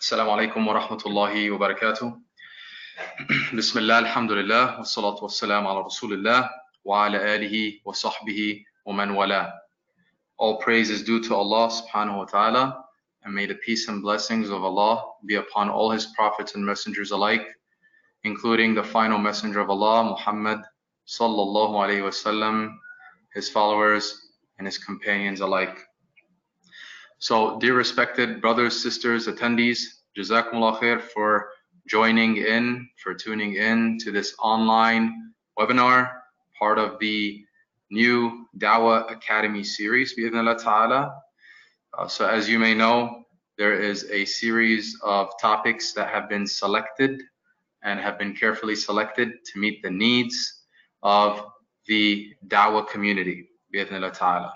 السلام عليكم ورحمة الله وبركاته بسم الله الحمد لله والصلاة والسلام على رسول الله وعلى آله وصحبه ومن والاه All praise is due to Allah subhanahu wa ta'ala and may the peace and blessings of Allah be upon all his prophets and messengers alike including the final messenger of Allah Muhammad sallallahu alayhi wasallam his followers and his companions alike So, dear respected brothers, sisters, attendees, Jazakumullah khair for joining in, for tuning in to this online webinar, part of the new Dawah Academy series, bi'idhnillah ta'ala. Uh, so, as you may know, there is a series of topics that have been selected and have been carefully selected to meet the needs of the Dawah community, bi'idhnillah ta'ala.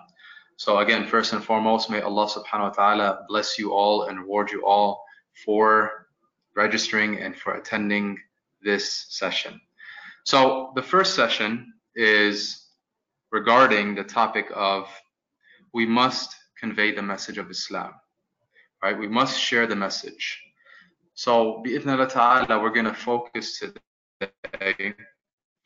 So again, first and foremost, may Allah subhanahu wa ta'ala bless you all and reward you all for registering and for attending this session. So the first session is regarding the topic of we must convey the message of Islam, right? We must share the message. So bi'idhnillah ta'ala, we're going to focus today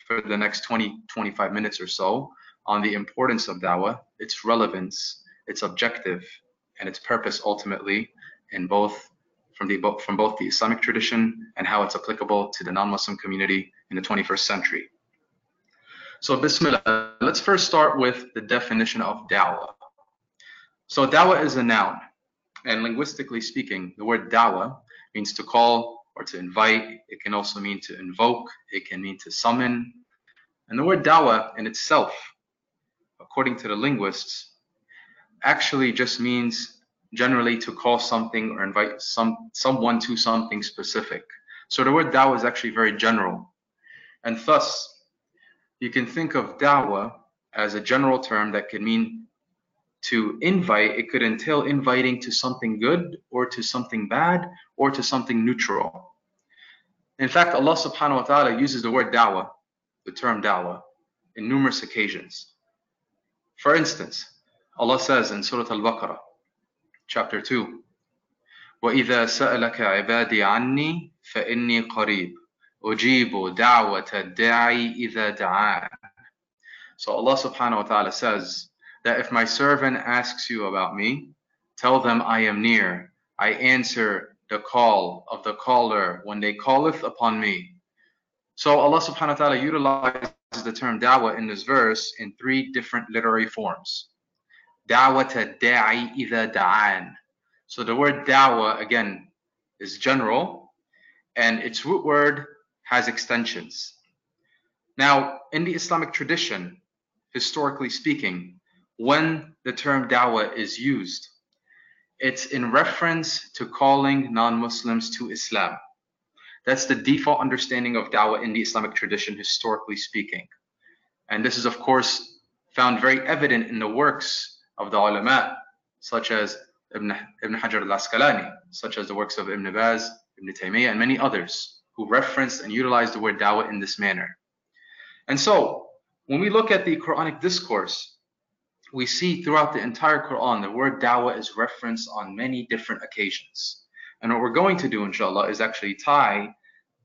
for the next 20, 25 minutes or so on the importance of dawah, its relevance, its objective, and its purpose ultimately in both from the from both the Islamic tradition and how it's applicable to the non-Muslim community in the 21st century. So bismillah, let's first start with the definition of dawah. So dawah is a noun, and linguistically speaking, the word dawah means to call or to invite. It can also mean to invoke. It can mean to summon. And the word dawah in itself according to the linguists, actually just means generally to call something or invite some someone to something specific. So the word dawah is actually very general. And thus, you can think of dawah as a general term that could mean to invite, it could entail inviting to something good or to something bad or to something neutral. In fact, Allah subhanahu wa ta'ala uses the word dawah, the term dawah, in numerous occasions. For instance, Allah says in Surah Al-Baqarah, chapter 2, وَإِذَا سَأَلَكَ عِبَادِي عَنِّي فَإِنِّي قَرِيبٌ أُجِيبُ دَعْوَةَ الدَّاعِ إِذَا دَعَانِ So Allah subhanahu wa ta'ala says that if my servant asks you about me, tell them I am near. I answer the call of the caller when they calleth upon me. So Allah subhanahu wa ta'ala utilizes the term dawah in this verse in three different literary forms. Dawat da'i idha da'an. So the word dawah again is general and its root word has extensions. Now, in the Islamic tradition, historically speaking, when the term dawah is used, it's in reference to calling non-Muslims to Islam. That's the default understanding of dawah in the Islamic tradition, historically speaking. And this is, of course, found very evident in the works of the ulama, such as Ibn, Ibn Hajar al-Asqalani, such as the works of Ibn Baz, Ibn Taymiyyah, and many others who referenced and utilized the word dawah in this manner. And so, when we look at the Quranic discourse, we see throughout the entire Quran the word dawah is referenced on many different occasions. And what we're going to do, inshallah, is actually tie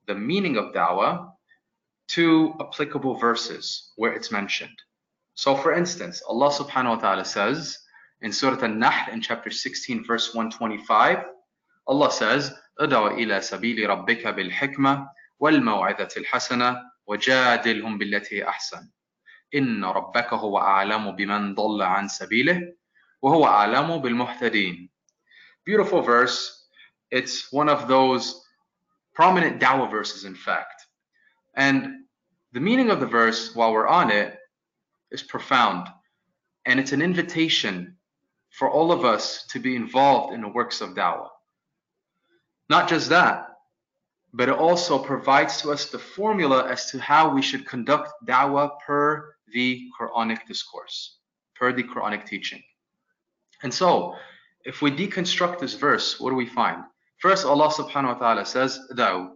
the meaning of dawah to applicable verses where it's mentioned. So, for instance, Allah subhanahu wa ta'ala says in Surah An-Nahl in chapter 16, verse 125, Allah says, ادعو إلى سبيل ربك بالحكمة والموعظة الحسنة وجادلهم بالتي أحسن إن ربك هو أعلم بمن ضل عن سبيله وهو أعلم بالمهتدين Beautiful verse it's one of those prominent Dawa verses, in fact. And the meaning of the verse, while we're on it, is profound. And it's an invitation for all of us to be involved in the works of Dawa. Not just that, but it also provides to us the formula as to how we should conduct dawah per the Quranic discourse, per the Quranic teaching. And so, if we deconstruct this verse, what do we find? First, Allah subhanahu wa ta'ala says, Da'u,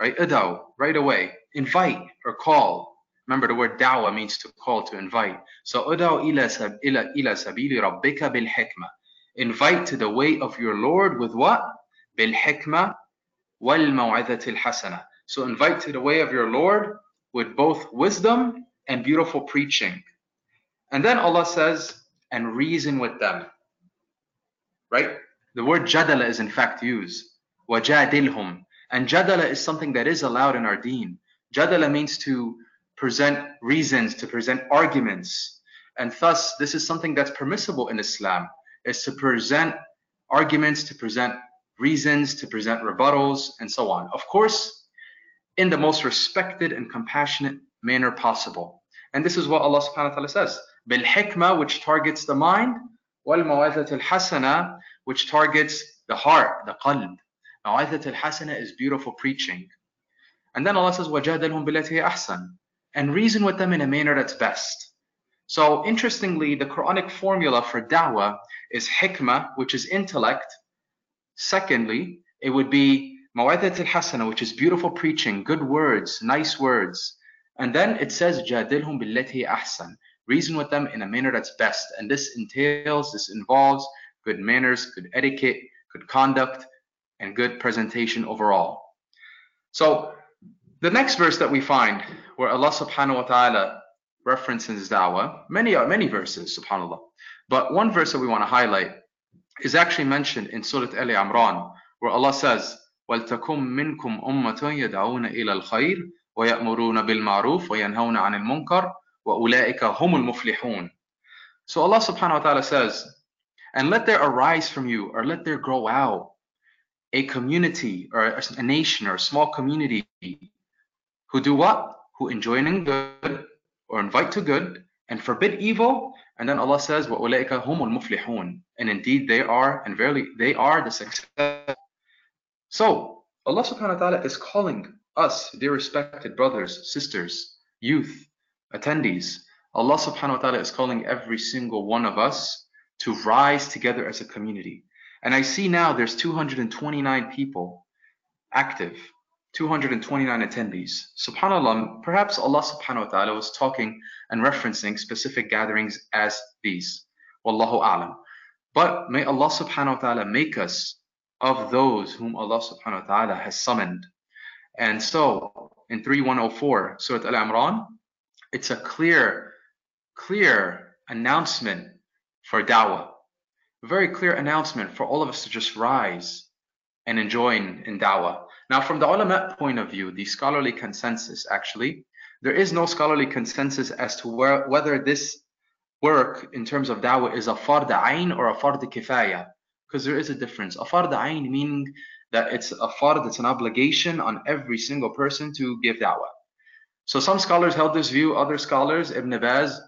right? Adaw, right away. Invite or call. Remember the word da'wa means to call, to invite. So, Adaw ila, sab, ila, ila sabili rabbika bil hikmah. Invite to the way of your Lord with what? Bil hikmah wal maw'idatil hasana. So, invite to the way of your Lord with both wisdom and beautiful preaching. And then Allah says, and reason with them. Right? The word jadala is in fact used. Wajadilhum. And jadala is something that is allowed in our deen. Jadala means to present reasons, to present arguments. And thus, this is something that's permissible in Islam, is to present arguments, to present reasons, to present rebuttals, and so on. Of course, in the most respected and compassionate manner possible. And this is what Allah subhanahu wa ta'ala says. Bil hikmah, which targets the mind, wal hasana, which targets the heart, the qalb. Mawazat al-hasana is beautiful preaching. And then Allah says, وَجَادَلْهُمْ بِالَّتِي أَحْسَنُ And reason with them in a manner that's best. So interestingly, the Quranic formula for da'wah is hikmah, which is intellect. Secondly, it would be mawadat al-hasana, which is beautiful preaching, good words, nice words. And then it says, jadilhum billati ahsan. Reason with them in a manner that's best. And this entails, this involves good manners, good etiquette, good conduct, and good presentation overall. So the next verse that we find where Allah subhanahu wa ta'ala references da'wah, many many verses, subhanAllah. But one verse that we want to highlight is actually mentioned in Surah Al Imran, where Allah says, وَلْتَكُمْ مِنْكُمْ أُمَّةٌ يَدْعُونَ إِلَى الْخَيْرِ وَيَأْمُرُونَ بِالْمَعْرُوفِ وَيَنْهَوْنَ عَنِ الْمُنْكَرِ وَأُولَٰئِكَ هُمُ الْمُفْلِحُونَ So Allah subhanahu wa ta'ala says, and let there arise from you, or let there grow out a community, or a nation, or a small community who do what? Who enjoin good, or invite to good, and forbid evil. And then Allah says, وَأُولَٰئِكَ هُمُ الْمُفْلِحُونَ And indeed they are, and verily they are the success. So Allah subhanahu wa ta'ala is calling us, dear respected brothers, sisters, youth, attendees. Allah subhanahu wa ta'ala is calling every single one of us to rise together as a community. And I see now there's 229 people active, 229 attendees. Subhanallah, perhaps Allah subhanahu wa ta'ala was talking and referencing specific gatherings as these. Wallahu a'lam. But may Allah subhanahu wa ta'ala make us of those whom Allah subhanahu wa ta'ala has summoned. And so in 3104, Surah Al-Imran, it's a clear, clear announcement for da'wah. A very clear announcement for all of us to just rise and join in da'wah. Now, from the ulama point of view, the scholarly consensus actually, there is no scholarly consensus as to where, whether this work in terms of da'wah is a fard ayn or a fard kifaya, because there is a difference. A fard ayn meaning that it's a fard, it's an obligation on every single person to give da'wah. So some scholars held this view, other scholars, Ibn Baz,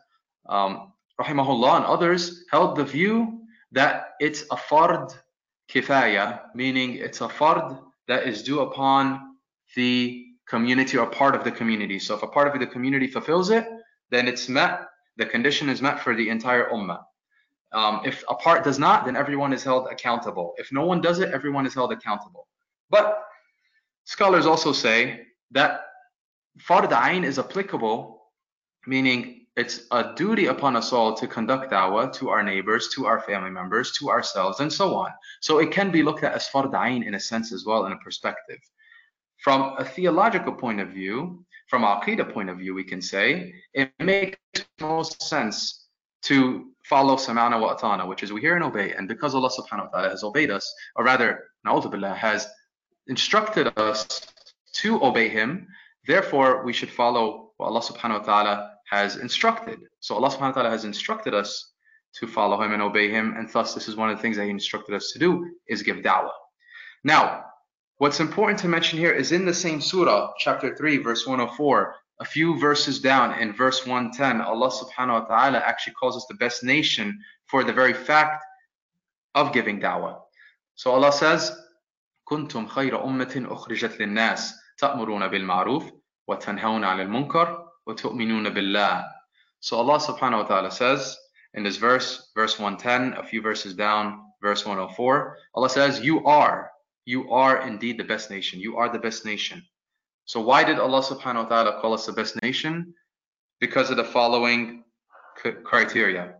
um, rahimahullah, and others held the view that it's a fard kifaya, meaning it's a fard that is due upon the community or part of the community. So if a part of the community fulfills it, then it's met, the condition is met for the entire ummah. Um, if a part does not, then everyone is held accountable. If no one does it, everyone is held accountable. But scholars also say that fard ayn is applicable, meaning it's a duty upon us all to conduct da'wah to our neighbors, to our family members, to ourselves, and so on. So it can be looked at as fard in a sense as well, in a perspective. From a theological point of view, from a aqidah point of view, we can say it makes most sense to follow samana wa atana, which is we hear and obey. And because Allah subhanahu wa ta'ala has obeyed us, or rather, billah, has instructed us to obey Him, therefore we should follow what Allah subhanahu wa ta'ala has instructed. So Allah subhanahu wa ta'ala has instructed us to follow him and obey him. And thus this is one of the things that he instructed us to do is give da'wah. Now, what's important to mention here is in the same surah, chapter 3, verse 104, a few verses down in verse 110, Allah subhanahu wa ta'ala actually calls us the best nation for the very fact of giving da'wah. So Allah says, كنتم خير أمة أخرجت للناس تأمرون بالمعروف وتنهون عن المنكر وَتُؤْمِنُونَ بِاللَّهِ So Allah subhanahu wa ta'ala says in this verse, verse 110, a few verses down, verse 104, Allah says, You are, you are indeed the best nation. You are the best nation. So why did Allah subhanahu wa ta'ala call us the best nation? Because of the following criteria.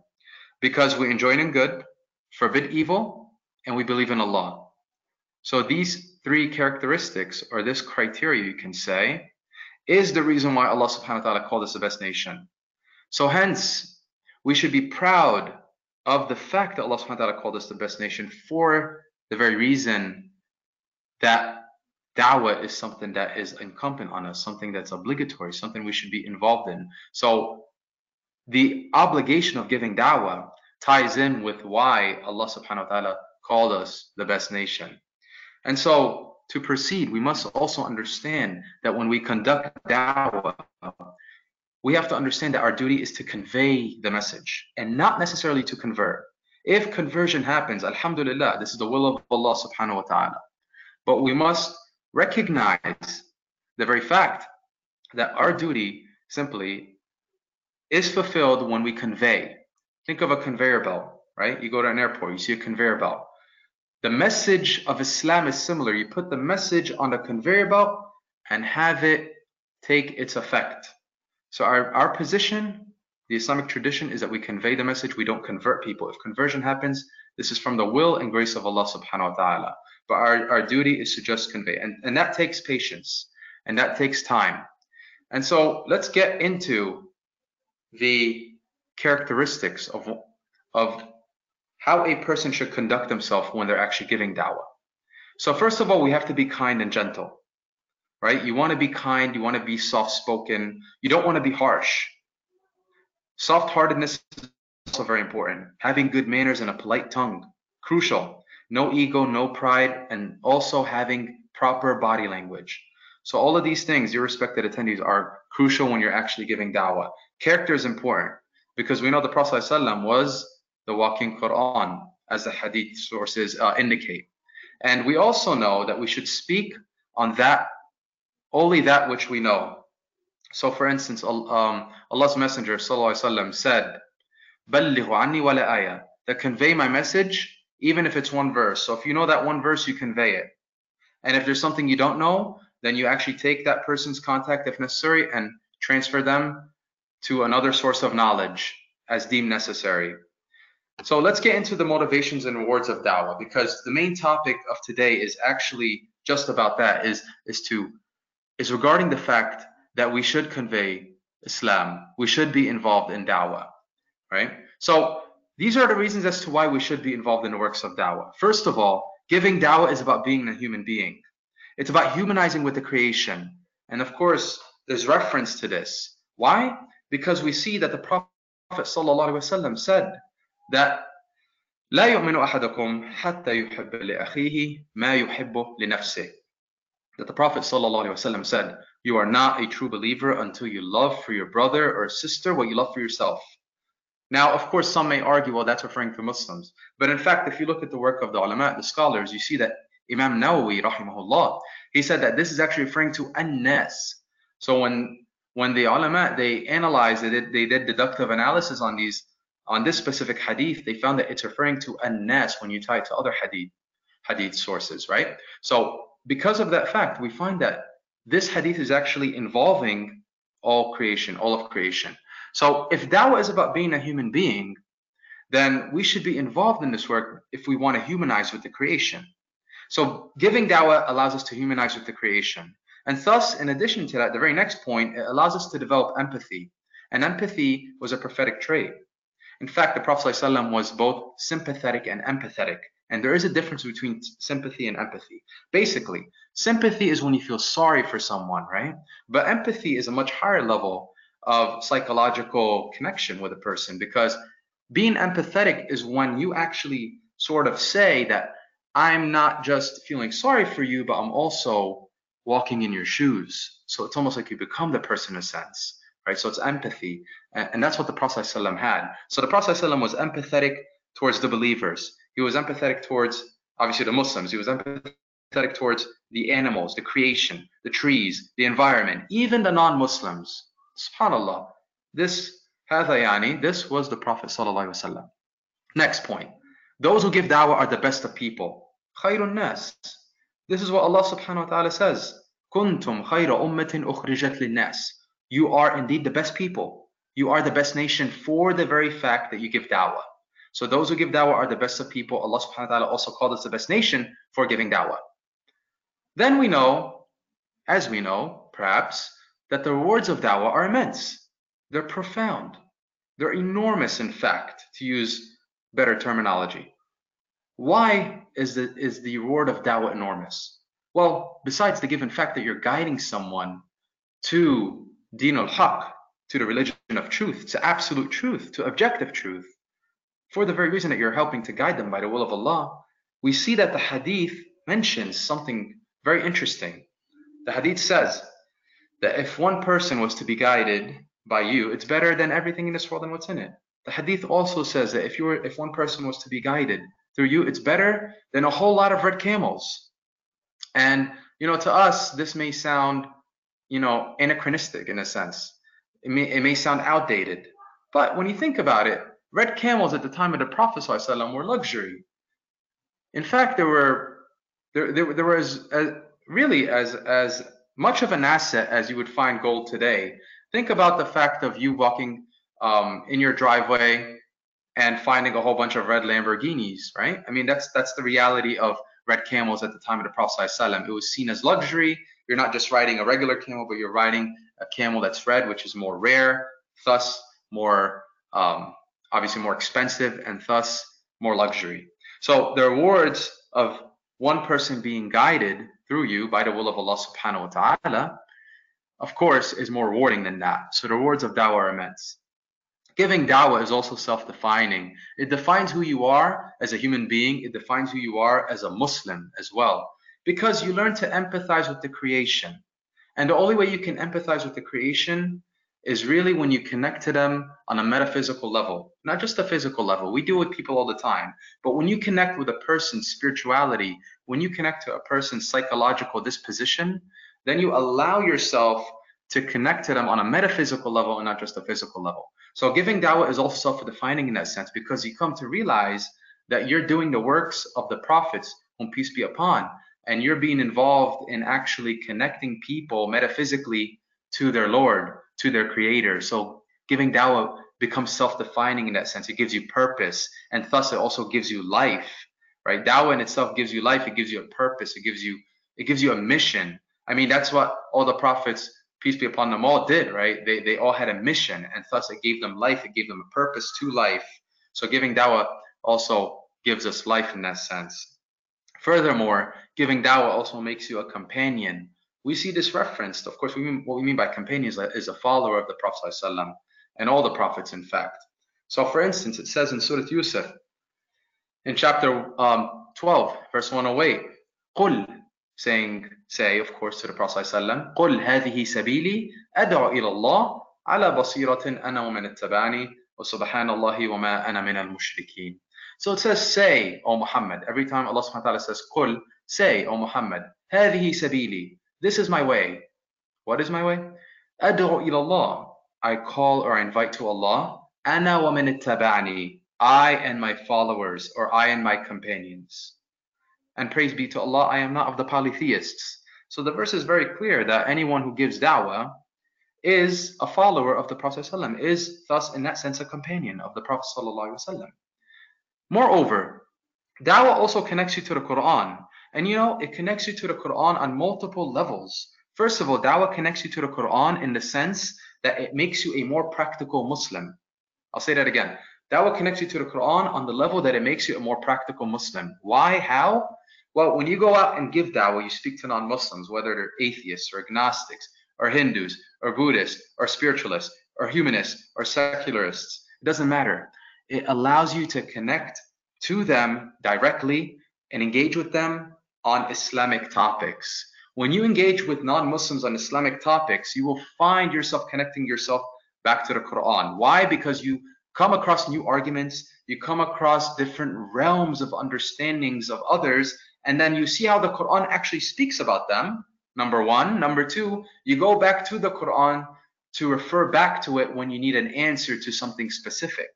Because we enjoin in good, forbid evil, and we believe in Allah. So these three characteristics, or this criteria, you can say, is the reason why Allah subhanahu wa ta'ala called us the best nation. So hence, we should be proud of the fact that Allah subhanahu wa ta'ala called us the best nation for the very reason that da'wah is something that is incumbent on us, something that's obligatory, something we should be involved in. So the obligation of giving da'wah ties in with why Allah subhanahu wa ta'ala called us the best nation. And so to proceed, we must also understand that when we conduct da'wah, we have to understand that our duty is to convey the message and not necessarily to convert. If conversion happens, alhamdulillah, this is the will of Allah subhanahu wa ta'ala. But we must recognize the very fact that our duty simply is fulfilled when we convey. Think of a conveyor belt, right? You go to an airport, you see a conveyor belt. The message of Islam is similar. You put the message on the conveyor belt and have it take its effect. So our, our position, the Islamic tradition, is that we convey the message, we don't convert people. If conversion happens, this is from the will and grace of Allah subhanahu wa ta'ala. But our, our duty is to just convey. And, and that takes patience and that takes time. And so let's get into the characteristics of, of how a person should conduct themselves when they're actually giving da'wah. So first of all, we have to be kind and gentle, right? You want to be kind, you want to be soft-spoken, you don't want to be harsh. Soft-heartedness is also very important. Having good manners and a polite tongue, crucial. No ego, no pride, and also having proper body language. So all of these things, your respected attendees, are crucial when you're actually giving da'wah. Character is important because we know the Prophet ﷺ was the walking Quran, as the hadith sources uh, indicate. And we also know that we should speak on that, only that which we know. So for instance, um, Allah's Messenger وسلم, said, بَلِّغُ عَنِّي وَلَا آيَةً That convey my message, even if it's one verse. So if you know that one verse, you convey it. And if there's something you don't know, then you actually take that person's contact if necessary and transfer them to another source of knowledge as deemed necessary. So let's get into the motivations and rewards of da'wah because the main topic of today is actually just about that is is to is regarding the fact that we should convey Islam. We should be involved in da'wah, right? So these are the reasons as to why we should be involved in the works of da'wah. First of all, giving da'wah is about being a human being. It's about humanizing with the creation. And of course, there's reference to this. Why? Because we see that the Prophet ﷺ said that لا يؤمن أحدكم حتى يحب لأخيه ما يحب لنفسه. That the Prophet ﷺ said, You are not a true believer until you love for your brother or sister what you love for yourself. Now, of course, some may argue, well, that's referring to Muslims. But in fact, if you look at the work of the ulama, the scholars, you see that Imam Nawawi, rahimahullah, he said that this is actually referring to an-nas. So when when the ulama they analyzed it, they did deductive analysis on these on this specific hadith, they found that it's referring to an-nas when you tie it to other hadith hadith sources, right? So because of that fact, we find that this hadith is actually involving all creation, all of creation. So if dawah is about being a human being, then we should be involved in this work if we want to humanize with the creation. So giving dawah allows us to humanize with the creation. And thus, in addition to that, the very next point, it allows us to develop empathy. And empathy was a prophetic trait. In fact, the Prophet ﷺ was both sympathetic and empathetic. And there is a difference between sympathy and empathy. Basically, sympathy is when you feel sorry for someone, right? But empathy is a much higher level of psychological connection with a person because being empathetic is when you actually sort of say that I'm not just feeling sorry for you, but I'm also walking in your shoes. So it's almost like you become the person in a sense, right? So it's empathy. And that's what the Prophet ﷺ had. So the Prophet ﷺ was empathetic towards the believers. He was empathetic towards, obviously, the Muslims. He was empathetic towards the animals, the creation, the trees, the environment, even the non-Muslims. SubhanAllah. This, هذا this was the Prophet ﷺ. Next point. Those who give da'wah are the best of people. خير الناس. This is what Allah subhanahu wa ta'ala says. كنتم خير أمة أخرجت للناس. you are indeed the best people. You are the best nation for the very fact that you give da'wah. So those who give da'wah are the best of people. Allah subhanahu wa ta'ala also called us the best nation for giving da'wah. Then we know, as we know, perhaps, that the rewards of da'wah are immense. They're profound. They're enormous, in fact, to use better terminology. Why is the, is the reward of da'wah enormous? Well, besides the given fact that you're guiding someone to din al-haq, to the religion of truth, to absolute truth, to objective truth, for the very reason that you're helping to guide them by the will of Allah, we see that the hadith mentions something very interesting. The hadith says that if one person was to be guided by you, it's better than everything in this world and what's in it. The hadith also says that if you were if one person was to be guided through you, it's better than a whole lot of red camels. And you know, to us, this may sound, you know, anachronistic in a sense. It may it may sound outdated. But when you think about it, red camels at the time of the Prophet ﷺ were luxury. In fact, there were there there, there was a, really as as much of an asset as you would find gold today. Think about the fact of you walking um, in your driveway and finding a whole bunch of red Lamborghinis, right? I mean, that's that's the reality of red camels at the time of the Prophet ﷺ. It was seen as luxury. You're not just riding a regular camel, but you're riding a camel that's red, which is more rare, thus more um, obviously more expensive, and thus more luxury. So the rewards of one person being guided through you by the will of Allah subhanahu wa ta'ala, of course, is more rewarding than that. So the rewards of da'wah are immense. Giving da'wah is also self-defining. It defines who you are as a human being. It defines who you are as a Muslim as well. Because you learn to empathize with the creation. And the only way you can empathize with the creation is really when you connect to them on a metaphysical level, not just a physical level. We deal with people all the time, but when you connect with a person's spirituality, when you connect to a person's psychological disposition, then you allow yourself to connect to them on a metaphysical level and not just a physical level. So giving dawah is also self-defining in that sense because you come to realize that you're doing the works of the prophets, whom peace be upon, and you're being involved in actually connecting people metaphysically to their Lord to their creator. So giving dawah becomes self-defining in that sense. It gives you purpose, and thus it also gives you life, right? Dawah in itself gives you life. It gives you a purpose. It gives you it gives you a mission. I mean, that's what all the prophets, peace be upon them, all did, right? They they all had a mission, and thus it gave them life. It gave them a purpose to life. So giving dawah also gives us life in that sense. Furthermore, giving dawah also makes you a companion we see this referenced. Of course, we mean, what we mean by companion is a, is a follower of the Prophet ﷺ, and all the prophets, in fact. So, for instance, it says in Surah Yusuf, in chapter um, 12, verse 108, قُلْ saying, say, of course, to the Prophet ﷺ, قُلْ هَذِهِ سَبِيلِي أَدْعُ إِلَى اللَّهِ على بصيرة أنا ومن اتبعني وسبحان الله وما أنا من المشركين. So it says, say, O Muhammad. Every time Allah subhanahu wa ta'ala says, قُل, say, O Muhammad, هذه سبيلي. This is my way. What is my way? أدعو إلى الله. I call or I invite to Allah. أنا ومن اتبعني. I and my followers or I and my companions. And praise be to Allah, I am not of the polytheists. So the verse is very clear that anyone who gives da'wah is a follower of the Prophet ﷺ, is thus in that sense a companion of the Prophet ﷺ. Moreover, da'wah also connects you to the Quran and you know, it connects you to the Quran on multiple levels. First of all, dawah connects you to the Quran in the sense that it makes you a more practical Muslim. I'll say that again. Dawah connects you to the Quran on the level that it makes you a more practical Muslim. Why? How? Well, when you go out and give dawah, you speak to non-Muslims, whether they're atheists or agnostics or Hindus or Buddhists or spiritualists or humanists or secularists. It doesn't matter. It allows you to connect to them directly and engage with them on Islamic topics. When you engage with non-Muslims on Islamic topics, you will find yourself connecting yourself back to the Quran. Why? Because you come across new arguments, you come across different realms of understandings of others, and then you see how the Quran actually speaks about them. Number one. Number two, you go back to the Quran to refer back to it when you need an answer to something specific.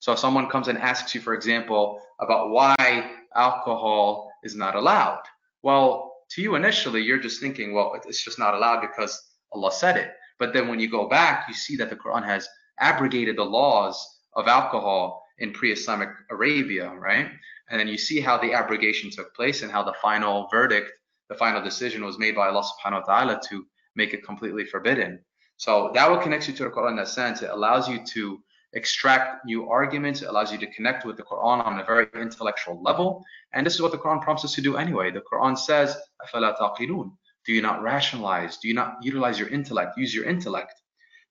So if someone comes and asks you, for example, about why alcohol is not allowed. Well, to you initially, you're just thinking, well, it's just not allowed because Allah said it. But then when you go back, you see that the Quran has abrogated the laws of alcohol in pre-Islamic Arabia, right? And then you see how the abrogation took place and how the final verdict, the final decision was made by Allah subhanahu wa ta'ala to make it completely forbidden. So that will connect you to the Quran in that sense. It allows you to extract new arguments. It allows you to connect with the Quran on a very intellectual level. And this is what the Quran prompts us to do anyway. The Quran says, أَفَلَا تَعْقِلُونَ Do you not rationalize? Do you not utilize your intellect? Use your intellect.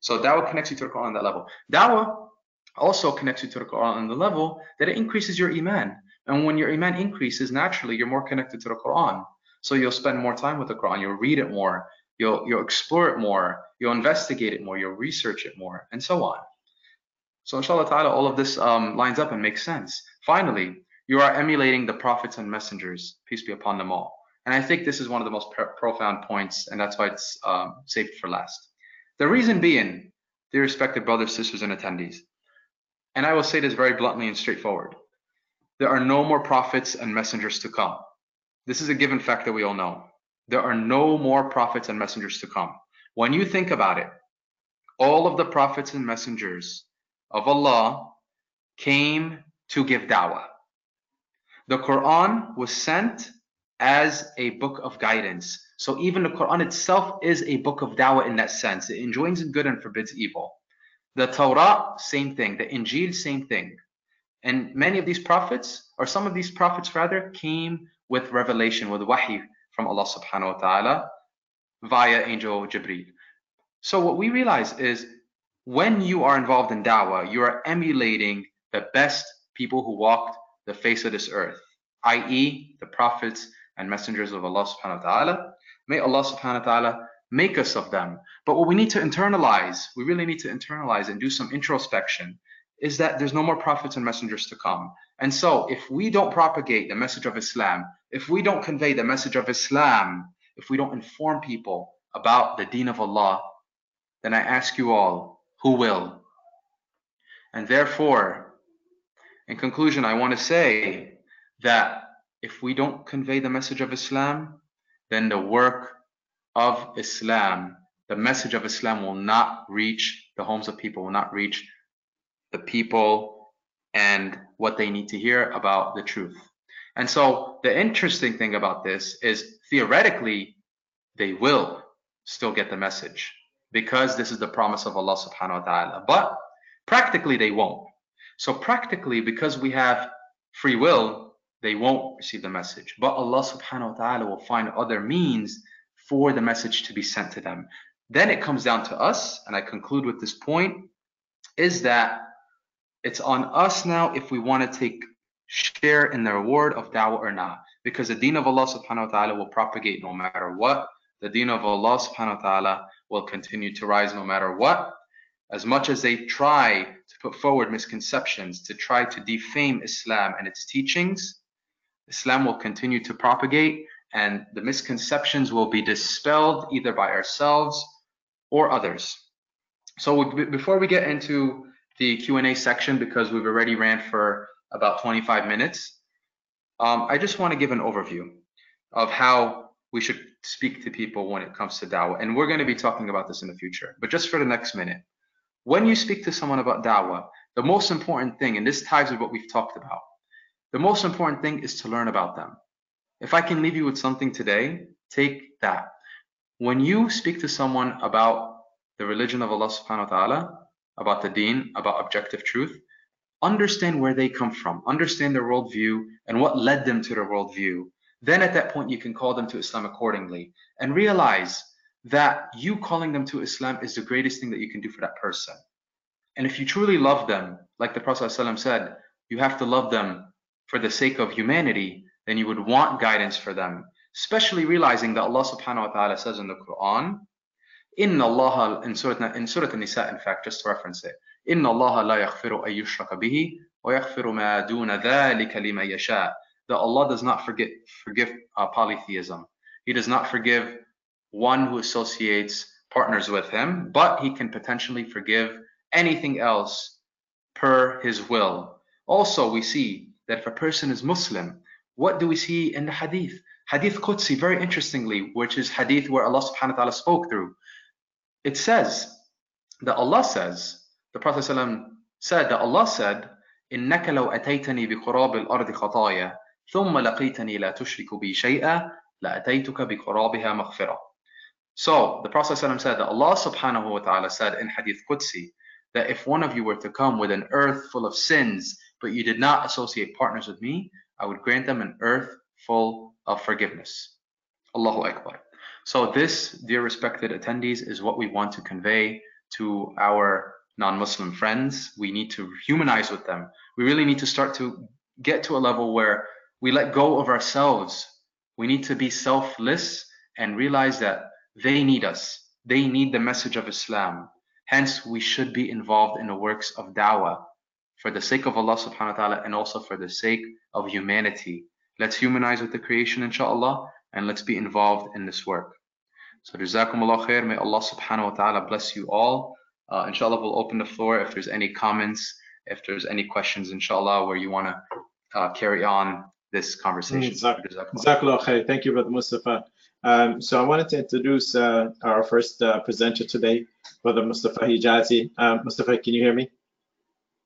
So dawah connects you to the Quran on that level. Dawah also connects you to the Quran on the level that it increases your iman. And when your iman increases, naturally, you're more connected to the Quran. So you'll spend more time with the Quran. You'll read it more. You'll, you'll explore it more. You'll investigate it more. You'll research it more, and so on. So inshallah ta'ala, all of this um, lines up and makes sense. Finally, you are emulating the prophets and messengers, peace be upon them all. And I think this is one of the most profound points, and that's why it's um, saved for last. The reason being, dear respected brothers, sisters, and attendees, and I will say this very bluntly and straightforward, there are no more prophets and messengers to come. This is a given fact that we all know. There are no more prophets and messengers to come. When you think about it, all of the prophets and messengers of Allah came to give da'wah. The Quran was sent as a book of guidance. So even the Quran itself is a book of da'wah in that sense. It enjoins good and forbids evil. The Torah, same thing. The Injil, same thing. And many of these prophets, or some of these prophets rather, came with revelation, with wahi from Allah subhanahu wa ta'ala via angel Jibreel. So what we realize is when you are involved in da'wah, you are emulating the best people who walked the face of this earth, i.e., the prophets and messengers of Allah subhanahu wa ta'ala. May Allah subhanahu wa ta'ala make us of them. But what we need to internalize, we really need to internalize and do some introspection, is that there's no more prophets and messengers to come. And so if we don't propagate the message of Islam, if we don't convey the message of Islam, if we don't inform people about the deen of Allah, then I ask you all, who will. And therefore, in conclusion, I want to say that if we don't convey the message of Islam, then the work of Islam, the message of Islam will not reach the homes of people, will not reach the people and what they need to hear about the truth. And so the interesting thing about this is theoretically, they will still get the message because this is the promise of Allah subhanahu wa ta'ala. But practically they won't. So practically, because we have free will, they won't receive the message. But Allah subhanahu wa ta'ala will find other means for the message to be sent to them. Then it comes down to us, and I conclude with this point, is that it's on us now if we want to take share in the reward of da'wah or not. Because the deen of Allah subhanahu wa ta'ala will propagate no matter what. The deen of Allah subhanahu wa ta'ala will continue to rise no matter what. As much as they try to put forward misconceptions, to try to defame Islam and its teachings, Islam will continue to propagate and the misconceptions will be dispelled either by ourselves or others. So before we get into the Q&A section, because we've already ran for about 25 minutes, um, I just want to give an overview of how we should speak to people when it comes to da'wah. And we're going to be talking about this in the future. But just for the next minute, when you speak to someone about da'wah, the most important thing, and this ties with what we've talked about, the most important thing is to learn about them. If I can leave you with something today, take that. When you speak to someone about the religion of Allah subhanahu wa ta'ala, about the deen, about objective truth, understand where they come from, understand their worldview and what led them to their worldview, then at that point, you can call them to Islam accordingly and realize that you calling them to Islam is the greatest thing that you can do for that person. And if you truly love them, like the Prophet ﷺ said, you have to love them for the sake of humanity, then you would want guidance for them. Especially realizing that Allah subhanahu wa ta'ala says in the Quran, Inna Allah in Surah, in Surah An-Nisa, in fact, just to reference it, Inna Allah la yaghfiru an yushraka bihi wa yaghfiru ma duna dhalika liman yasha' that Allah does not forget, forgive uh, polytheism. He does not forgive one who associates partners with him, but he can potentially forgive anything else per his will. Also, we see that if a person is Muslim, what do we see in the hadith? Hadith Qudsi, very interestingly, which is hadith where Allah subhanahu wa ta'ala spoke through. It says that Allah says, the Prophet ﷺ said that Allah said, إنك لو أتيتني بقراب الأرض خطايا ثم لقيتني لا تشرك بي شيئا لأتيتك بقرابها مغفرة. So the Prophet ﷺ said that Allah subhanahu wa ta'ala said in Hadith Qudsi that if one of you were to come with an earth full of sins, but you did not associate partners with me, I would grant them an earth full of forgiveness. Allahu Akbar. So this, dear respected attendees, is what we want to convey to our non-Muslim friends. We need to humanize with them. We really need to start to get to a level where we let go of ourselves. We need to be selfless and realize that they need us. They need the message of Islam. Hence, we should be involved in the works of da'wah for the sake of Allah subhanahu wa ta'ala and also for the sake of humanity. Let's humanize with the creation, inshallah, and let's be involved in this work. So, jazakumullah khair. May Allah subhanahu wa ta'ala bless you all. Uh, inshallah, we'll open the floor if there's any comments, if there's any questions, inshallah, where you want to uh, carry on this conversation. Jazakallah khair. Thank you, Brother Mostafa. Um, so I wanted to introduce uh, our first uh, presenter today, Brother Mostafa Hijazi. Um, Mostafa, can you hear me?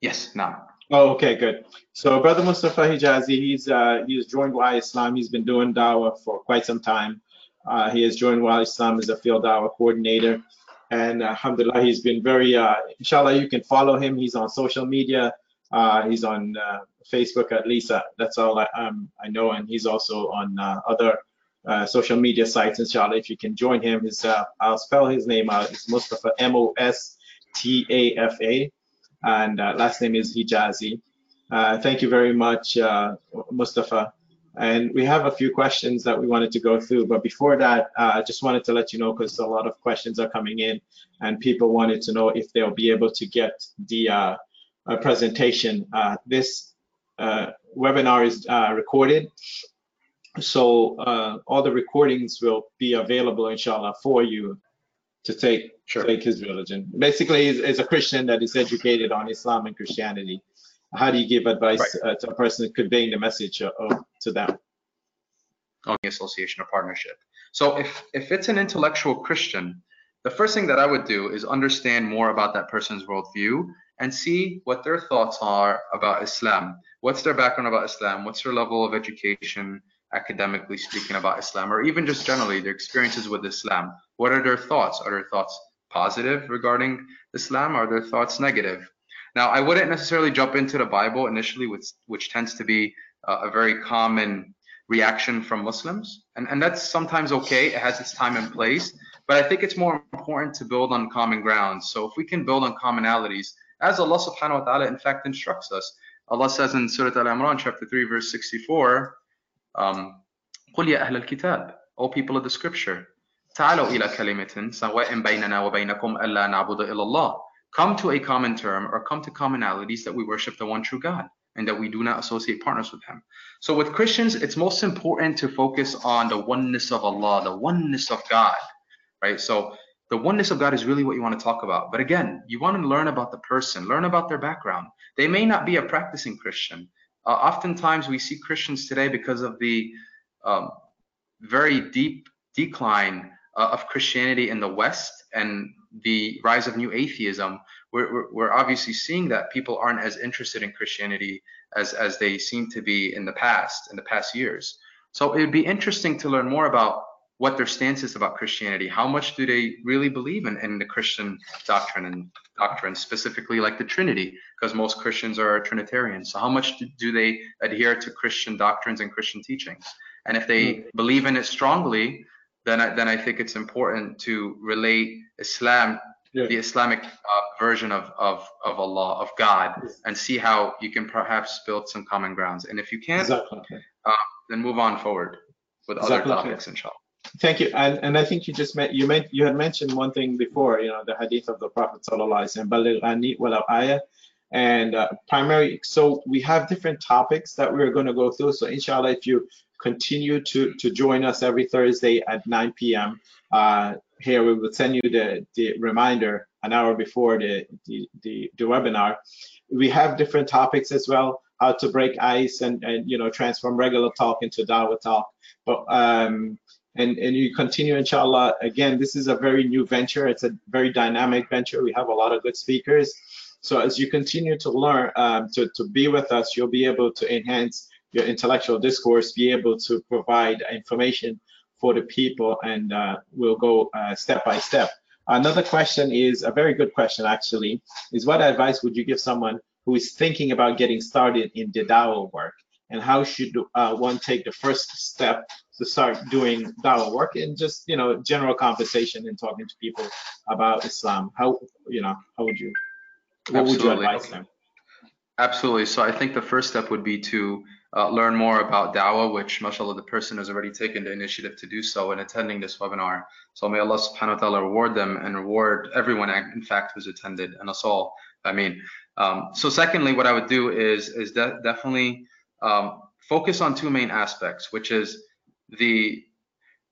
Yes, now. Oh, okay, good. So Brother Mostafa Hijazi, he's uh, he's joined WhyIslam. He's been doing dawah for quite some time. Uh, he has joined WhyIslam as a field dawah coordinator. And uh, alhamdulillah, he's been very, uh, inshallah, you can follow him. He's on social media. Uh, he's on uh, Facebook at. Uh, that's all I, um, I know. And he's also on uh, other uh, social media sites, inshallah. If you can join him, his, uh, I'll spell his name out. It's Mostafa, M-O-S-T-A-F-A. And uh, last name is Hijazi. Thank you very much, Mostafa. And we have a few questions that we wanted to go through. But before that, I just wanted to let you know because a lot of questions are coming in and people wanted to know if they'll be able to get the presentation. this webinar is recorded so uh, all the recordings will be available, inshallah, for you to take sure. take his religion. Basically, as a Christian that is educated on Islam and Christianity, how do you give advice right. uh, to a person conveying the message uh, to them? On the association or partnership. So if if it's an intellectual Christian, the first thing that I would do is understand more about that person's worldview and see what their thoughts are about Islam. What's their background about Islam? What's their level of education? academically speaking about Islam or even just generally their experiences with Islam. What are their thoughts? Are their thoughts positive regarding Islam? Are their thoughts negative? Now, I wouldn't necessarily jump into the Bible initially, which, which tends to be uh, a very common reaction from Muslims. And, and that's sometimes okay, it has its time and place. But I think it's more important to build on common ground. So if we can build on commonalities, as Allah subhanahu wa ta'ala in fact instructs us, Allah says in Surah Al Imran, chapter 3, verse 64, um, قل يا أهل الكتاب O people of the scripture تعالوا إلى كلمة سواء بيننا وبينكم ألا نعبد إلا الله Come to a common term or come to commonalities that we worship the one true God and that we do not associate partners with him. So with Christians, it's most important to focus on the oneness of Allah, the oneness of God, right? So the oneness of God is really what you want to talk about. But again, you want to learn about the person, learn about their background. They may not be a practicing Christian. Uh, oftentimes we see Christians today because of the um, very deep decline uh, of Christianity in the West and the rise of new atheism. We're, we're, we're, obviously seeing that people aren't as interested in Christianity as, as they seem to be in the past, in the past years. So it'd be interesting to learn more about what their stance is about Christianity. How much do they really believe in, in the Christian doctrine and doctrine, specifically like the Trinity, because most Christians are Trinitarians. So how much do they adhere to Christian doctrines and Christian teachings? And if they mm. believe in it strongly, then I, then I think it's important to relate Islam, yeah. the Islamic uh, version of, of, of Allah, of God, yes. and see how you can perhaps build some common grounds. And if you can't, exactly. uh, then move on forward with exactly. other topics, inshallah. Thank you. And, and I think you just met, you meant you had mentioned one thing before, you know, the hadith of the Prophet sallallahu and uh, primary. So we have different topics that we're going to go through. So inshallah, if you continue to to join us every Thursday at 9 p.m. Uh, here we will send you the the reminder an hour before the the, the, the webinar. We have different topics as well how to break ice and, and you know transform regular talk into dawah talk but um and, and you continue, inshallah. Again, this is a very new venture. It's a very dynamic venture. We have a lot of good speakers. So as you continue to learn, um, to, to be with us, you'll be able to enhance your intellectual discourse, be able to provide information for the people, and uh, we'll go uh, step by step. Another question is a very good question, actually, is what advice would you give someone who is thinking about getting started in the dawah work? And how should uh, one take the first step to start doing dawah work and just, you know, general conversation and talking to people about Islam? How, you know, how would you, what Absolutely. would you advise them? Absolutely. So I think the first step would be to uh, learn more about dawah, which mashallah, the person has already taken the initiative to do so in attending this webinar. So may Allah subhanahu wa ta'ala reward them and reward everyone, in fact, who's attended and us all. I mean, um, so secondly, what I would do is, is de- definitely um, focus on two main aspects, which is the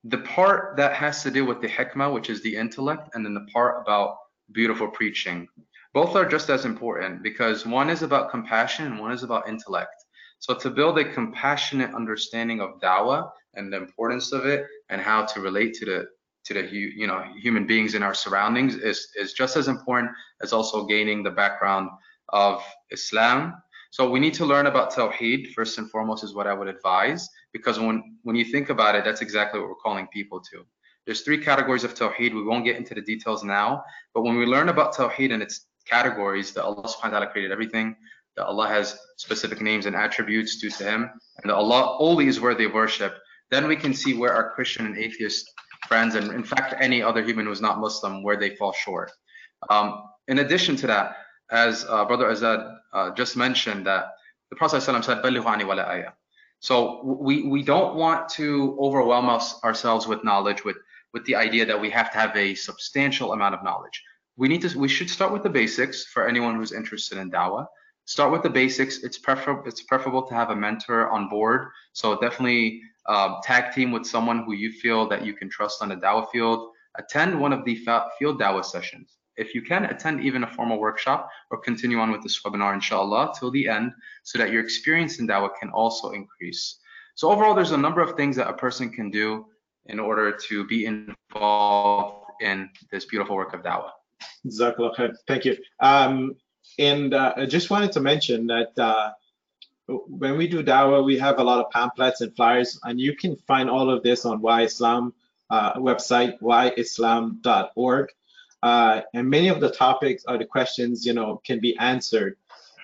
the part that has to do with the hikmah, which is the intellect, and then the part about beautiful preaching. Both are just as important because one is about compassion and one is about intellect. So to build a compassionate understanding of dawah and the importance of it and how to relate to the to the you know human beings in our surroundings is is just as important as also gaining the background of Islam. So we need to learn about Tawheed first and foremost is what I would advise because when when you think about it, that's exactly what we're calling people to. There's three categories of Tawheed. We won't get into the details now, but when we learn about Tawheed and its categories, that Allah subhanahu wa ta'ala created everything, that Allah has specific names and attributes due to Him, and that Allah only is worthy of worship, then we can see where our Christian and atheist friends, and in fact any other human who's not Muslim, where they fall short. Um, in addition to that, as uh, Brother Azad just mentioned, that the Prophet ﷺ said, "Ballighu anni wala aya." So we we don't want to overwhelm us ourselves with knowledge, with with the idea that we have to have a substantial amount of knowledge. We need to we should start with the basics for anyone who's interested in dawah. Start with the basics. It's preferable it's preferable to have a mentor on board. So definitely um, tag team with someone who you feel that you can trust on the dawah field. Attend one of the field dawah sessions. If you can, attend even a formal workshop or continue on with this webinar, inshallah, till the end, so that your experience in dawah can also increase. So overall, there's a number of things that a person can do in order to be involved in this beautiful work of dawah. Thank you. Um, and uh, I just wanted to mention that uh, when we do dawah, we have a lot of pamphlets and flyers, and you can find all of this on WhyIslam uh, website, whyislam.org. Uh, and many of the topics or the questions, you know, can be answered.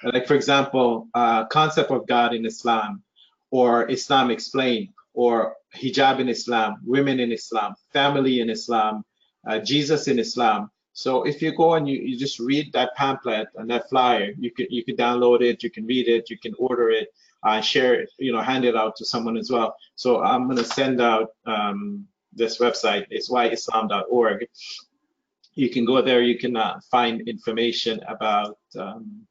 Like, for example, uh, concept of God in Islam, or Islam explained, or hijab in Islam, women in Islam, family in Islam, uh, Jesus in Islam. So if you go and you, you just read that pamphlet and that flyer, you can you can download it, you can read it, you can order it, uh, share it, you know, hand it out to someone as well. So I'm gonna send out um, this website. It's whyislam.org. You can go there. You can uh, find information about um,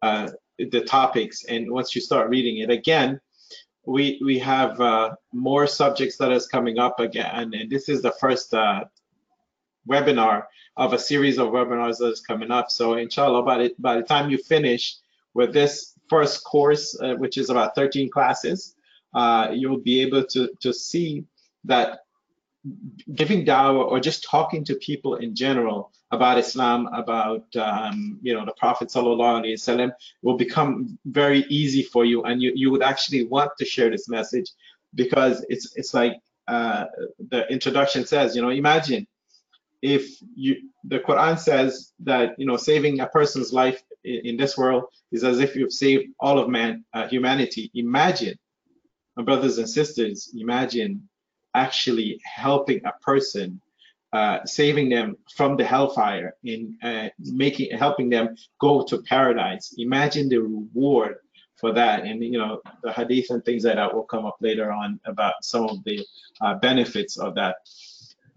uh, the topics, and once you start reading it again, we we have uh, more subjects that is coming up again, and this is the first uh, webinar of a series of webinars that is coming up. So inshallah, by the, by the time you finish with this first course, uh, which is about 13 classes, uh, you'll be able to, to see that giving dawah or just talking to people in general about Islam, about um, you know the Prophet sallallahu will become very easy for you, and you you would actually want to share this message because it's it's like uh, the introduction says, you know, imagine if you the Quran says that you know saving a person's life in, in this world is as if you've saved all of man uh, humanity. Imagine, brothers and sisters, imagine actually helping a person, uh, saving them from the hellfire, in uh, making helping them go to paradise. Imagine the reward for that, and you know the hadith and things like that will come up later on about some of the uh, benefits of that.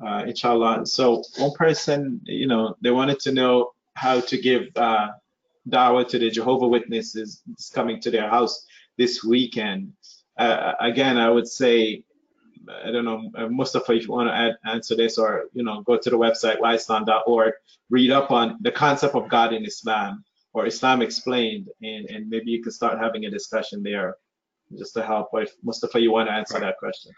Uh, inshallah. So one person, you know, they wanted to know how to give uh, dawah to the Jehovah Witnesses coming to their house this weekend. Uh, again, I would say I don't know, uh, Mostafa, if you want to add, answer this or, you know, go to the website, whyislam.org, read up on the concept of God in Islam or Islam explained, and, and maybe you can start having a discussion there just to help. But if, Mostafa, you want to answer Right. that question.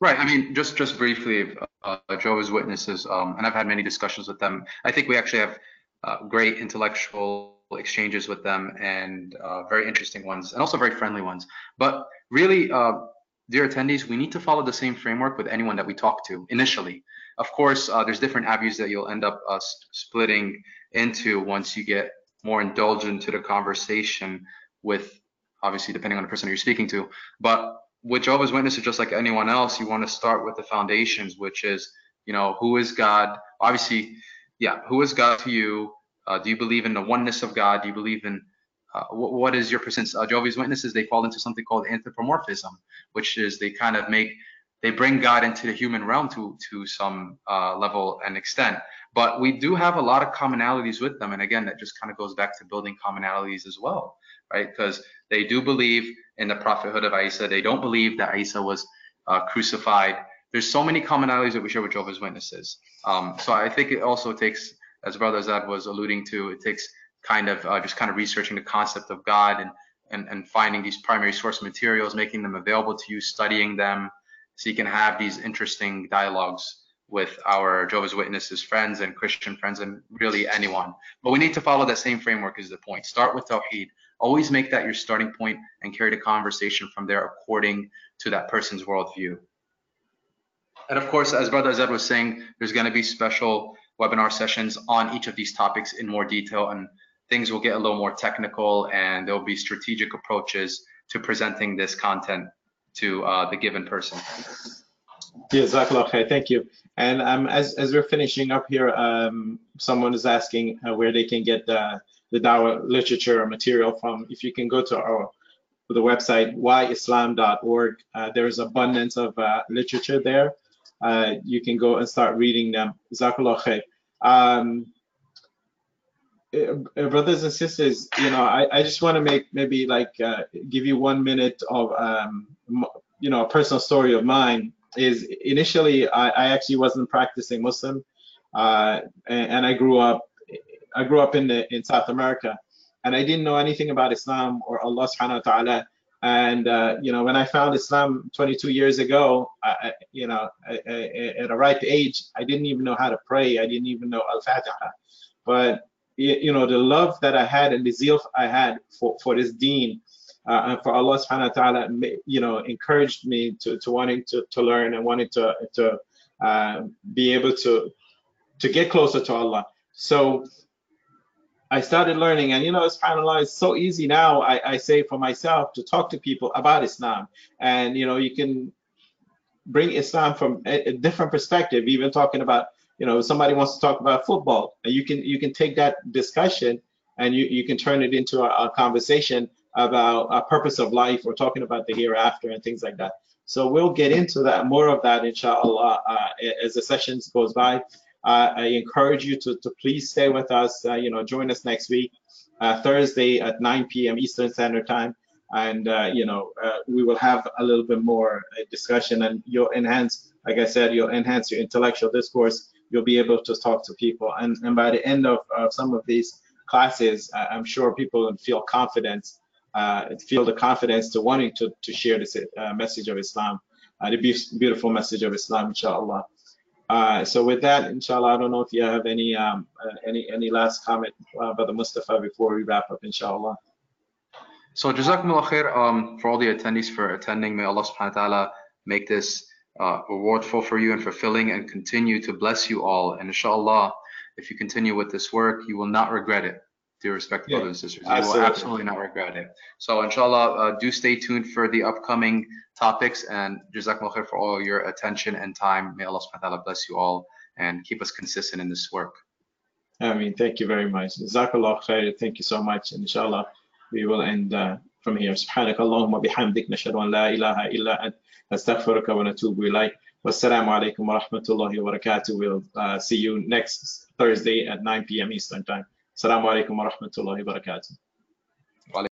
Right. I mean, just just briefly, uh, Jehovah's Witnesses, um, and I've had many discussions with them. I think we actually have uh, great intellectual exchanges with them and uh, very interesting ones and also very friendly ones. But really, uh, dear attendees, we need to follow the same framework with anyone that we talk to initially. Of course, uh, there's different avenues that you'll end up uh, splitting into once you get more indulgent to the conversation with, obviously, depending on the person you're speaking to. But with Jehovah's Witnesses, just like anyone else, you want to start with the foundations, which is, you know, who is God? Obviously, yeah, who is God to you? Uh, do you believe in the oneness of God? Do you believe in uh, what, is your percent? Uh, Jehovah's Witnesses, they fall into something called anthropomorphism, which is they kind of make they bring God into the human realm to to some uh, level and extent. But we do have a lot of commonalities with them, and again, that just kind of goes back to building commonalities as well, right? Because they do believe in the prophethood of Isa. They don't believe that Isa was uh, crucified. There's so many commonalities that we share with Jehovah's Witnesses. Um, so I think it also takes as Brother Zad was alluding to, it takes kind of uh, just kind of researching the concept of God and, and, and finding these primary source materials, making them available to you, studying them, so you can have these interesting dialogues with our Jehovah's Witnesses friends and Christian friends and really anyone. But we need to follow that same framework is the point. Start with Tawheed. Always make that your starting point and carry the conversation from there according to that person's worldview. And of course, as Brother Zed was saying, there's going to be special webinar sessions on each of these topics in more detail and things will get a little more technical and there'll be strategic approaches to presenting this content to uh, the given person. Yes, okay, thank you. And um, as, as we're finishing up here, um, someone is asking uh, where they can get the, the Dawah literature or material from. If you can go to our the website whyislam.org, uh, there is abundance of uh, literature there uh, you can go and start reading them. Jazakallah Um, eh, eh, brothers and sisters, you know, I, I just want to make maybe like uh, give you one minute of, um, you know, a personal story of mine. Is initially I, I actually wasn't practicing Muslim, uh, and, and, I grew up I grew up in the, in South America, and I didn't know anything about Islam or Allah Subhanahu wa Taala and uh, you know, when I found Islam 22 years ago, I, you know, I, at a ripe age, I didn't even know how to pray. I didn't even know Al-Fatiha. But you know, the love that I had and the zeal I had for for this Deen uh, and for Allah Subhanahu wa Taala, you know, encouraged me to to wanting to to learn and wanting to to uh, be able to to get closer to Allah. So I started learning, and you know, subhanAllah, it's so easy now. I, I say for myself to talk to people about Islam, and you know, you can bring Islam from a, a, different perspective. Even talking about, you know, somebody wants to talk about football, you can you can take that discussion and you you can turn it into a, a conversation about a purpose of life or talking about the hereafter and things like that. So we'll get into that more of that, inshallah, uh, as the sessions goes by. Uh, I encourage you to, to please stay with us. Uh, you know, join us next week, uh, Thursday at 9 p.m. Eastern Standard Time, and you know we will have a little bit more discussion, and you'll enhance, like I said, you'll enhance your intellectual discourse. You'll be able to talk to people, and and by the end of of some of these classes, I'm sure people will feel confidence, uh, feel the confidence to wanting to, to share this uh, message of Islam, uh, the beautiful message of Islam, inshallah. Uh, so with that, inshallah, I don't know if you have any um, uh, any any last comment, uh, Brother Mostafa, before we wrap up, inshallah. So Jazakumullah khair um, for all the attendees for attending. May Allah subhanahu wa ta'ala make this uh, rewardful for you and fulfilling and continue to bless you all. And inshallah, if you continue with this work, you will not regret it, dear respected yeah, brothers and sisters. You absolutely. will absolutely not regret it. So inshallah, uh, do stay tuned for the upcoming topics and JazakAllah khair for all your attention and time. May Allah subhanahu wa ta'ala bless you all and keep us consistent in this work. I mean, thank you very much. Jazakallah khair. Thank you so much. And inshallah, we will end uh, from here. Subhanakallahumma bihamdik. Nashadu an la ilaha illa ant. Astaghfiruka wa natubu ilayk. Wassalamu alaikum wa rahmatullahi wa barakatuh. We'll uh, see you next Thursday at 9 p.m. Eastern Time. Assalamu alaikum wa rahmatullahi wa barakatuh.